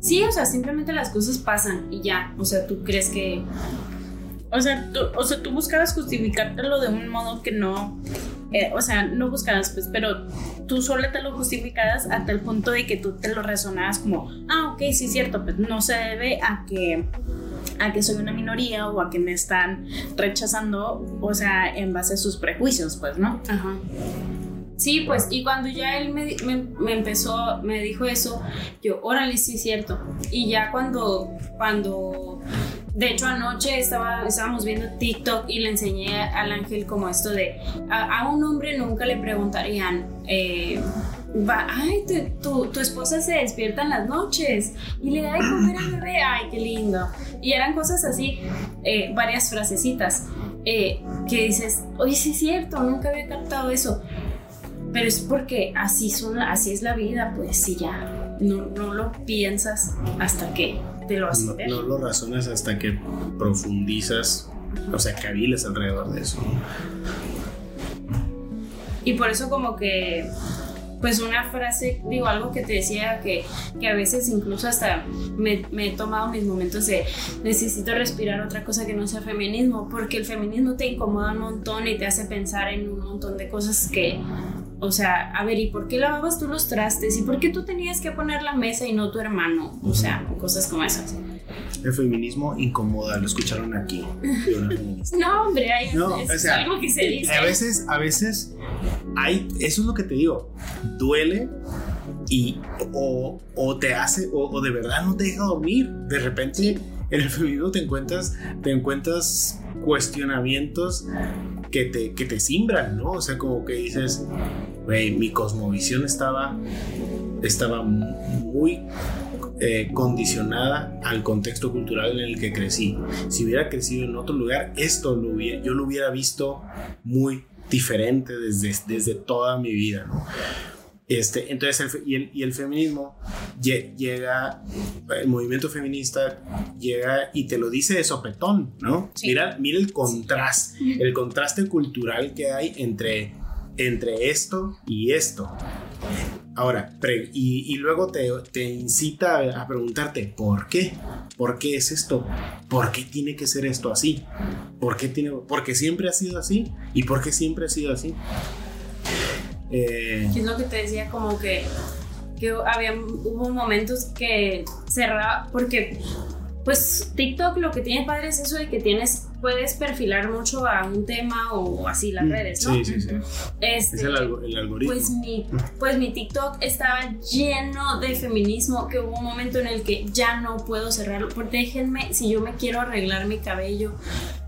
Sí, o sea, simplemente las cosas pasan y ya. O sea, tú crees que. O sea, tú, o sea, tú buscabas justificártelo de un modo que no. Eh, o sea, no buscabas, pues, pero tú sola te lo justificabas hasta el punto de que tú te lo razonabas como, ah, ok, sí es cierto, pues no se debe a que a que soy una minoría o a que me están rechazando, o sea, en base a sus prejuicios, pues, ¿no? Ajá. Sí, pues, y cuando ya él me, me, empezó, me dijo eso, yo, órale, sí es cierto. Y ya cuando, cuando de hecho, anoche estaba, estábamos viendo TikTok y le enseñé al ángel como esto de, a, un hombre nunca le preguntarían, eh, va, ay, tu, tu, esposa se despierta en las noches y le da de comer al bebé, ay, qué lindo. Y eran cosas así, eh, varias frasecitas, eh, que dices, oye, sí es cierto, nunca había captado eso. Pero es porque así, son, así es la vida, pues, sí, ya, no, no lo piensas hasta que no, lo razonas hasta que profundizas, o sea, caviles alrededor de eso. Y por eso como que pues una frase, digo, algo que te decía que, que a veces incluso hasta me, me, he tomado mis momentos de necesito respirar otra cosa que no sea feminismo, porque el feminismo te incomoda un montón y te hace pensar en un montón de cosas que o sea, a ver, ¿y por qué lavabas tú los trastes? ¿Y por qué tú tenías que poner la mesa y no tu hermano? O sea, cosas como esas. El feminismo incomoda, lo escucharon aquí. no, hombre, hay algo que se dice. A veces, a veces hay, eso es lo que te digo, duele y o, o te hace, o, o, de verdad no te deja dormir. De repente en el feminismo te encuentras, te encuentras cuestionamientos que te, que te simbran, ¿no? O sea, como que dices, güey, mi cosmovisión estaba, estaba muy eh, condicionada al contexto cultural en el que crecí. Si hubiera crecido en otro lugar, esto lo hubiera, yo lo hubiera visto muy diferente desde, desde toda mi vida, ¿no? Este, entonces, el, y, el, y, el, feminismo llega, el movimiento feminista llega y te lo dice de sopetón, ¿no? Mira, mira el contraste, el contraste cultural que hay entre, entre esto y esto. Ahora, y, luego te, te incita a, preguntarte, ¿por qué? ¿Por qué es esto? ¿Por qué tiene que ser esto así? ¿Por qué tiene, porque siempre ha sido así? ¿Y por qué siempre ha sido así? Eh, es lo que te decía? Como que, que había, hubo momentos que cerraba, porque pues TikTok lo que tiene padre es eso de que tienes, puedes perfilar mucho a un tema o así las mm, redes, ¿no? Sí, sí, sí. Este, es el, algoritmo. Pues mi, pues mi TikTok estaba lleno de feminismo, que hubo un momento en el que ya no puedo cerrarlo, porque déjenme, si yo me quiero arreglar mi cabello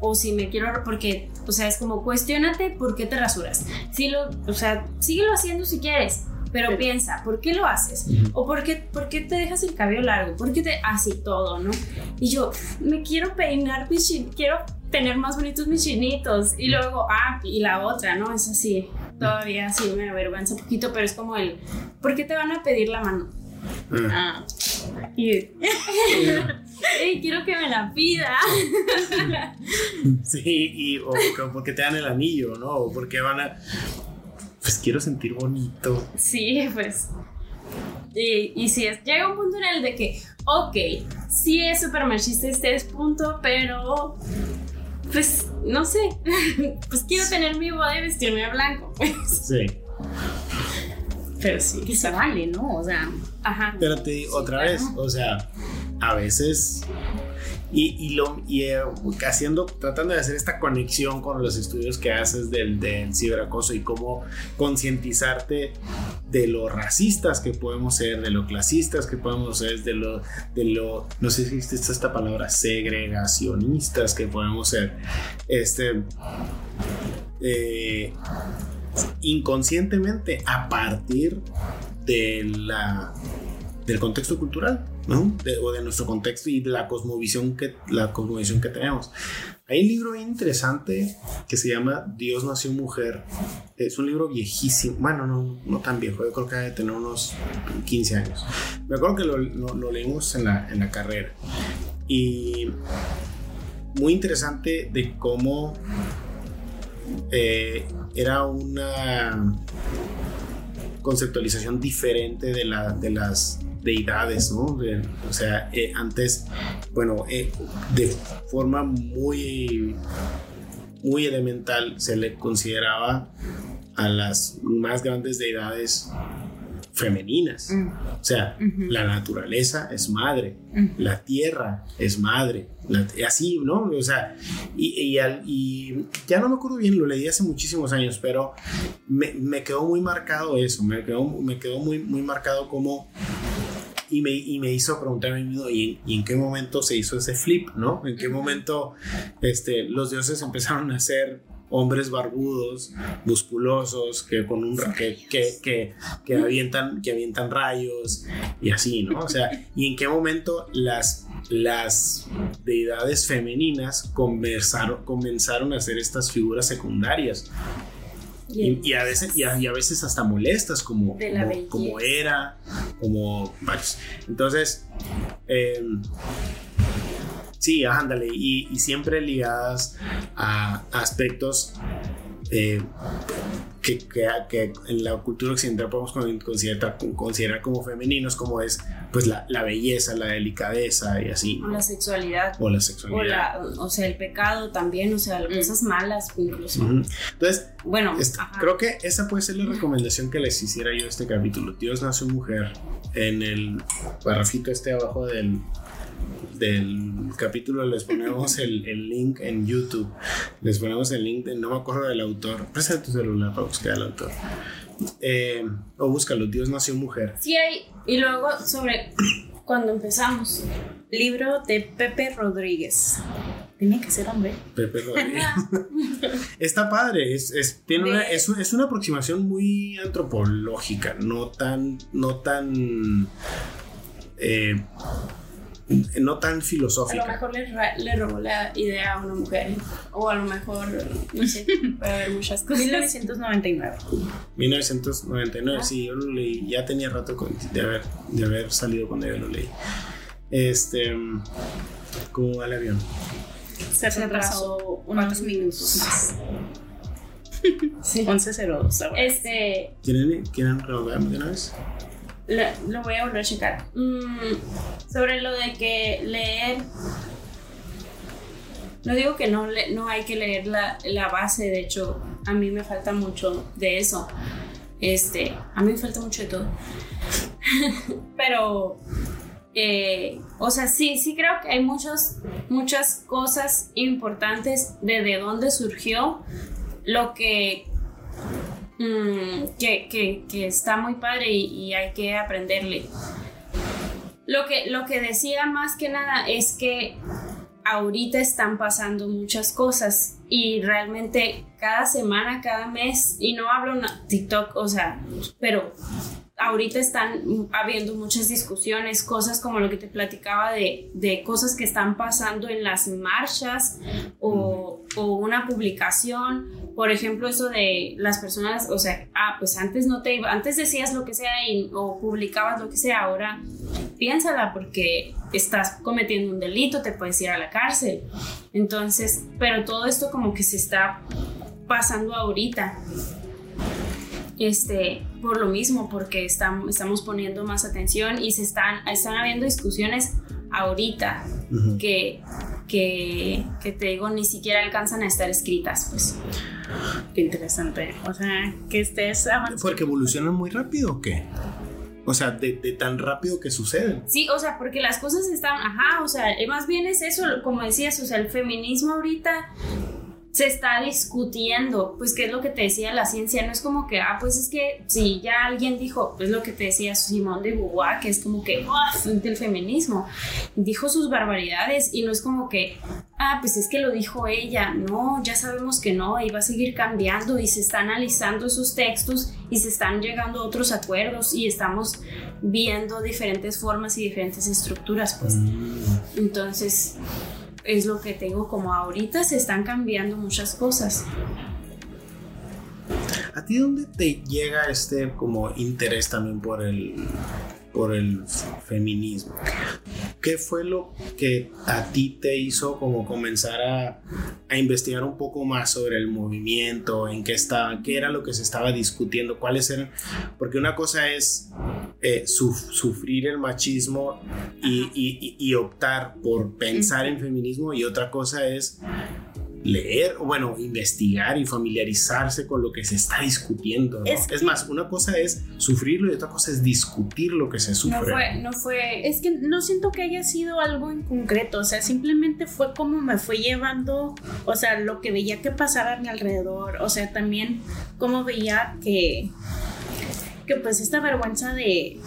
o si me quiero, porque, o sea, es como, cuestionate por qué te rasuras. Si lo, o sea, síguelo haciendo si quieres, pero piensa, ¿por qué lo haces? ¿O por qué, por qué te dejas el cabello largo? ¿Por qué te así todo, no? Y yo, me quiero peinar mis quiero tener más bonitos mis chinitos. Y luego, ah, y la otra, ¿no? Es así, todavía sí me avergüenza un poquito, pero es como el, ¿por qué te van a pedir la mano? Ah. Y, quiero que me la pida. sí, y o porque te dan el anillo, ¿no? O porque van a pues quiero sentir bonito. Sí, pues. Y, y sí, es, llega un punto en el de que, ok, sí es súper machista este punto, pero pues no sé, pues quiero tener mi boda y vestirme de blanco. Pues. Sí. Pero sí. Que se vale, ¿no? O sea, ajá. Pero te digo otra vez, o sea, a veces Y, eh, haciendo, tratando de hacer esta conexión con los estudios que haces del, del ciberacoso y cómo concientizarte de lo racistas que podemos ser, de lo clasistas que podemos ser, de lo, de lo, no sé si existe esta palabra, segregacionistas que podemos ser. Este, eh, inconscientemente a partir de la, del contexto cultural, ¿no? o de nuestro contexto y de la cosmovisión que, la cosmovisión que tenemos. Hay un libro bien interesante que se llama Dios nació mujer. Es un libro viejísimo, bueno, no, no tan viejo, yo creo que debe tener unos 15 años. Me acuerdo que lo, lo, leímos en la, en la carrera. Y muy interesante de cómo eh, era una conceptualización diferente de, la, de las deidades, ¿no? o sea, eh, antes, bueno, eh, de forma muy, muy elemental se le consideraba a las más grandes deidades femeninas. Mm. O sea, la naturaleza es madre, la tierra es madre, así, ¿no? O sea, y, y, ya no me acuerdo bien, lo leí hace muchísimos años, pero me, me quedó muy marcado eso, me quedó, me quedó muy, muy marcado como... Y me, y me, hizo preguntarme ¿y, ¿y en, qué momento se hizo ese flip, ¿no? ¿En qué momento este, los dioses empezaron a ser hombres barbudos, musculosos, que con un que, que, que, avientan, que avientan rayos y así, ¿no? O sea, y en qué momento las, las deidades femeninas comenzaron, comenzaron a hacer estas figuras secundarias. Y, a veces, y, a, veces hasta molestas como, como, era, como varios. Entonces, eh, Sí, ándale, y, y siempre ligadas a aspectos eh, que, que, en la cultura occidental podemos considerar, considerar como femeninos, como es pues la, la, belleza, la delicadeza y así. O la sexualidad. O la sexualidad. O, sea, el pecado también, o sea, cosas malas incluso. Entonces, bueno, creo que esa puede ser la recomendación que les hiciera yo este capítulo. Dios nació mujer. En el parrafito este abajo del, del capítulo les ponemos el, el, link en YouTube. Les ponemos el link, de, no me acuerdo del autor. Presta tu celular para buscar al autor. Eh, o búscalo, Dios nació mujer. Sí hay. Y luego sobre cuando empezamos. Libro de Pepe Rodríguez. Tiene que ser hombre. Pepe Rodríguez. Está padre, es, es tiene una, es, es, una aproximación muy antropológica, no tan, no tan eh, no tan filosófica. A lo mejor le, le, robó la idea a una mujer, o a lo mejor, no sé, puede haber muchas cosas. 1999. 1999, sí, yo lo leí, ya tenía rato de, haber, de haber salido cuando yo lo leí. Este, ¿cómo va el avión? Se retrasó unos minutos más. Sí. 11.02 Este. ¿Quieren, ¿Quieren renovar de una vez? Lo, voy a volver a checar. Mm, sobre lo de que leer. No digo que no, no hay que leer la, la, base, de hecho, a mí me falta mucho de eso. Este, a mí me falta mucho de todo. Pero, eh, o sea, sí, sí creo que hay muchos, muchas cosas importantes de, de dónde surgió lo que Mm, que, que, está muy padre y, hay que aprenderle. Lo que, lo que decía más que nada es que ahorita están pasando muchas cosas y realmente cada semana, cada mes, y no hablo TikTok, o sea, pero ahorita están habiendo muchas discusiones, cosas como lo que te platicaba de, de cosas que están pasando en las marchas o, o, una publicación, por ejemplo, eso de las personas, o sea, ah, pues antes no te antes decías lo que sea y, o publicabas lo que sea, ahora piénsala porque estás cometiendo un delito, te puedes ir a la cárcel. Entonces, pero todo esto como que se está pasando ahorita este, por lo mismo, porque estamos, estamos poniendo más atención y se están, están habiendo discusiones ahorita que, que, que, te digo, ni siquiera alcanzan a estar escritas, pues. Qué interesante. O sea, que estés avanzando. ¿Porque evolucionan muy rápido o qué? O sea, de, de, tan rápido que suceden. Sí, o sea, porque las cosas están, ajá, o sea, más bien es eso, como decías, o sea, el feminismo ahorita se está discutiendo, pues qué es lo que te decía la ciencia, no es como que, ah, pues es que si ya alguien dijo, pues lo que te decía Simón de Beauvoir, que es como que, del feminismo, dijo sus barbaridades y no es como que, ah, pues es que lo dijo ella, no, ya sabemos que no, y va a seguir cambiando y se está analizando esos textos y se están llegando a otros acuerdos y estamos viendo diferentes formas y diferentes estructuras, pues. Mm. Entonces, es lo que tengo como ahorita se están cambiando muchas cosas. ¿A ti dónde te llega este como interés también por el por el feminismo? ¿Qué fue lo que a ti te hizo como comenzar a, a investigar un poco más sobre el movimiento, en qué estaba, qué era lo que se estaba discutiendo, cuáles eran? Porque una cosa es eh, sufrir el machismo y, y, y, optar por pensar en feminismo y otra cosa es leer, o bueno, investigar y familiarizarse con lo que se está discutiendo. Es, más, una cosa es sufrirlo y otra cosa es discutir lo que se sufre. No fue, no fue, es que no siento que haya sido algo en concreto, o sea, simplemente fue como me fue llevando, o sea, lo que veía que pasaba a mi alrededor, o sea, también como veía que que pues esta vergüenza de,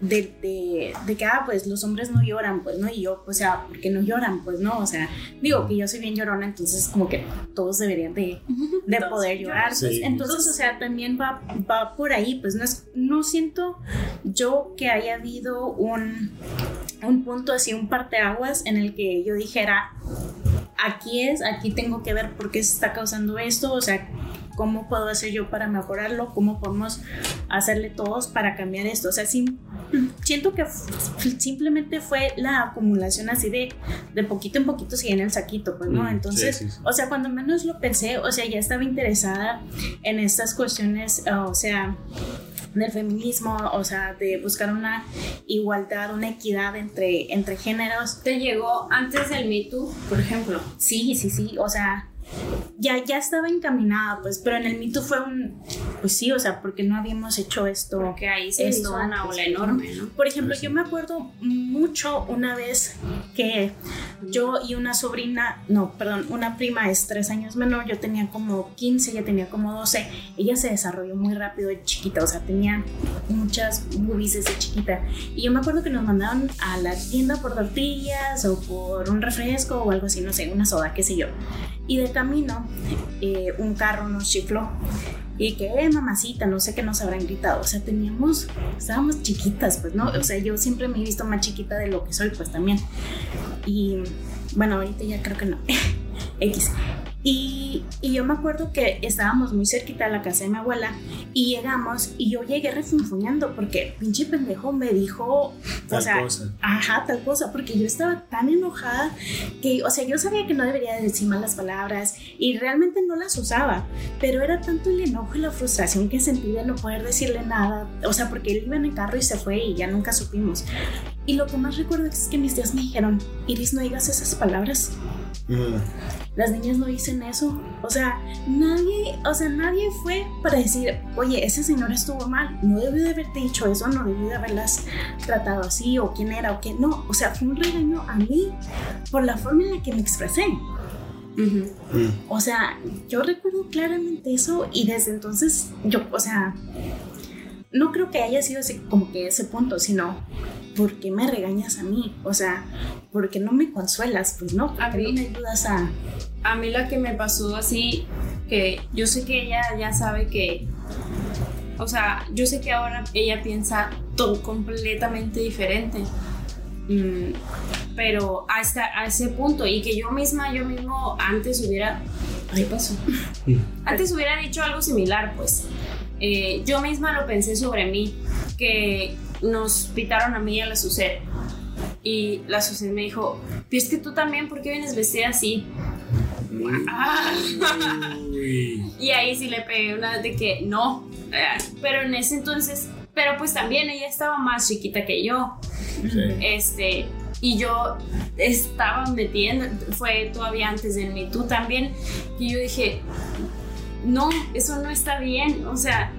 de, de, que, ah, pues los hombres no lloran, pues, ¿no? Y yo, o sea, ¿por qué no lloran? Pues, ¿no? O sea, digo que yo soy bien llorona, entonces como que todos deberían de, de poder llorar. Pues, entonces, o sea, también va, va por ahí, pues no, es, no siento yo que haya habido un, un punto así, un parteaguas en el que yo dijera, aquí es, aquí tengo que ver por qué se está causando esto, o sea, cómo puedo hacer yo para mejorarlo, cómo podemos hacerle todos para cambiar esto. O sea, siento que simplemente fue la acumulación así de, de poquito en poquito si en el saquito, pues, ¿no? Mm, Entonces, o sea, cuando menos lo pensé, o sea, ya estaba interesada en estas cuestiones, o sea, del feminismo, o sea, de buscar una igualdad, una equidad entre, entre géneros. ¿Te llegó antes del Me Too, por ejemplo? Sí, sí, sí, o sea, ya, ya estaba encaminada, pues, pero en el mito fue un, pues sí, o sea, porque no habíamos hecho esto. Porque ahí se hizo una ola enorme, ¿no? Por ejemplo, yo me acuerdo mucho una vez que yo y una sobrina, no, perdón, una prima es tres años menor, yo tenía como 15, ella tenía como 12, ella se desarrolló muy rápido de chiquita, o sea, tenía muchas boobies desde chiquita. Y yo me acuerdo que nos mandaron a la tienda por tortillas o por un refresco o algo así, no sé, una soda, qué sé yo. Y de camino, eh, un carro nos chifló. Y que, eh, mamacita, no sé qué nos habrán gritado. O sea, teníamos, estábamos chiquitas, pues, ¿no? O sea, yo siempre me he visto más chiquita de lo que soy, pues también. Y bueno, ahorita ya creo que no. X. Y, y, yo me acuerdo que estábamos muy cerquita de la casa de mi abuela y llegamos y yo llegué refunfuñando porque pinche pendejo me dijo, tal o sea, cosa. ajá, tal cosa, porque yo estaba tan enojada que, o sea, yo sabía que no debería decir malas palabras y realmente no las usaba, pero era tanto el enojo y la frustración que sentí de no poder decirle nada, o sea, porque él iba en el carro y se fue y ya nunca supimos. Y lo que más recuerdo es que mis tías me dijeron, Iris, no digas esas palabras. Mm. Las niñas no dicen eso. O sea, nadie, o sea, nadie fue para decir, oye, ese señor estuvo mal. No debió de haberte dicho eso, no debió de haberlas tratado así, o quién era, o qué. No, o sea, fue un regaño a mí por la forma en la que me expresé. Mm. O sea, yo recuerdo claramente eso y desde entonces yo, o sea, no creo que haya sido ese, como que ese punto, sino ¿por qué me regañas a mí? O sea, ¿por qué no me consuelas? Pues no, a mí, no me ayudas a... A mí la que me pasó así, que yo sé que ella ya sabe que... O sea, yo sé que ahora ella piensa todo completamente diferente. Mm, pero hasta a ese punto y que yo misma, yo mismo antes hubiera... ¿Qué pasó? antes hubiera dicho algo similar, pues. Eh, yo misma lo pensé sobre mí, que nos pitaron a mí y a la Sucet. Y la Sucet me dijo, es que tú también, ¿por qué vienes vestida así? y ahí sí le pegué una de que no. Pero en ese entonces, pero pues también ella estaba más chiquita que yo. Este, y yo estaba metiendo, fue todavía antes de mí, tú también, y yo dije, no, eso no está bien, o sea,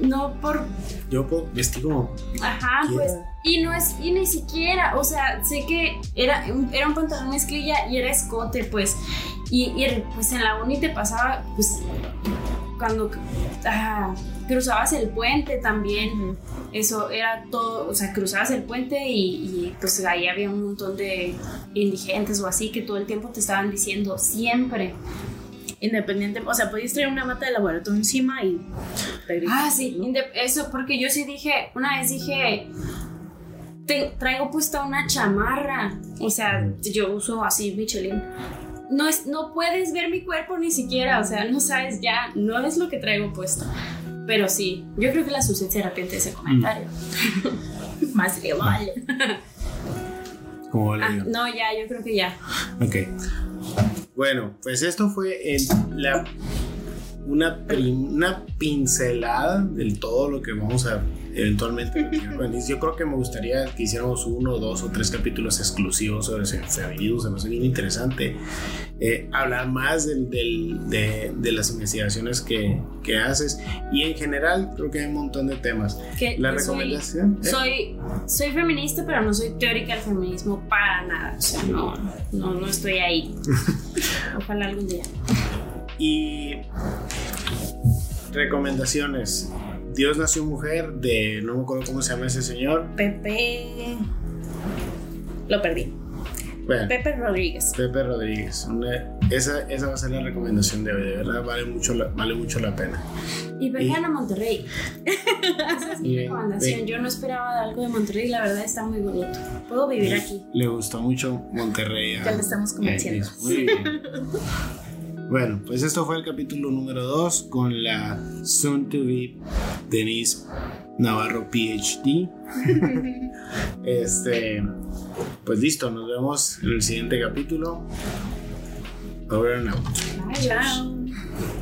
no por Yo puedo vestir como. Ajá, quiera. pues. Y no es, y ni siquiera, o sea, sé que era, un- era un pantalón mezclilla y era escote, pues. Y, y, pues en la uni te pasaba, pues, cuando ah, cruzabas el puente también, eso era todo, o sea, cruzabas el puente y, y, pues ahí había un montón de indigentes o así que todo el tiempo te estaban diciendo siempre. Independiente, o sea, podías traer una bata de laboratorio encima y. Ah, sí, ¿no? eso, porque yo sí dije, una vez dije, "Te- traigo puesta una chamarra, o sea, yo uso así Michelin. No, es, no puedes ver mi cuerpo ni siquiera, o sea, no sabes ya, no es lo que traigo puesto. Pero sí, yo creo que la Suset se arrepiente de ese comentario. Más le vale. Como le Ah, no, ya, yo creo que ya. Ok. Bueno, pues esto fue el- la, una, una pincelada del todo lo que vamos a eventualmente. Yo creo que me gustaría que hiciéramos uno, dos o tres capítulos exclusivos sobre feminismo. Se me hace bien interesante eh, hablar más del- del- de, de las investigaciones que, que haces. Y en general, creo que hay un montón de temas. Que La yo soy- recomendación. ¿eh? Soy, soy feminista, pero no soy teórica del feminismo para nada. O sea, no, no, no estoy ahí. Ojalá algún día. Y recomendaciones. Dios nació mujer de no me acuerdo cómo se llama ese señor. Pepe. Lo perdí. Bueno, Pepe Rodríguez. Pepe Rodríguez. Una- esa, esa va a ser la recomendación de hoy. De verdad vale mucho la, vale mucho la pena. Y vengan a Monterrey. Esa es mi recomendación. Yo no esperaba algo de Monterrey, la verdad está muy bonito. Puedo vivir aquí. Le gustó mucho Monterrey. Ya le estamos convenciendo. Muy bien. Bueno, pues esto fue el capítulo número 2 con la soon to be Denise Navarro PhD. Este, pues listo, nos vemos en el siguiente capítulo. Over and out. Bye.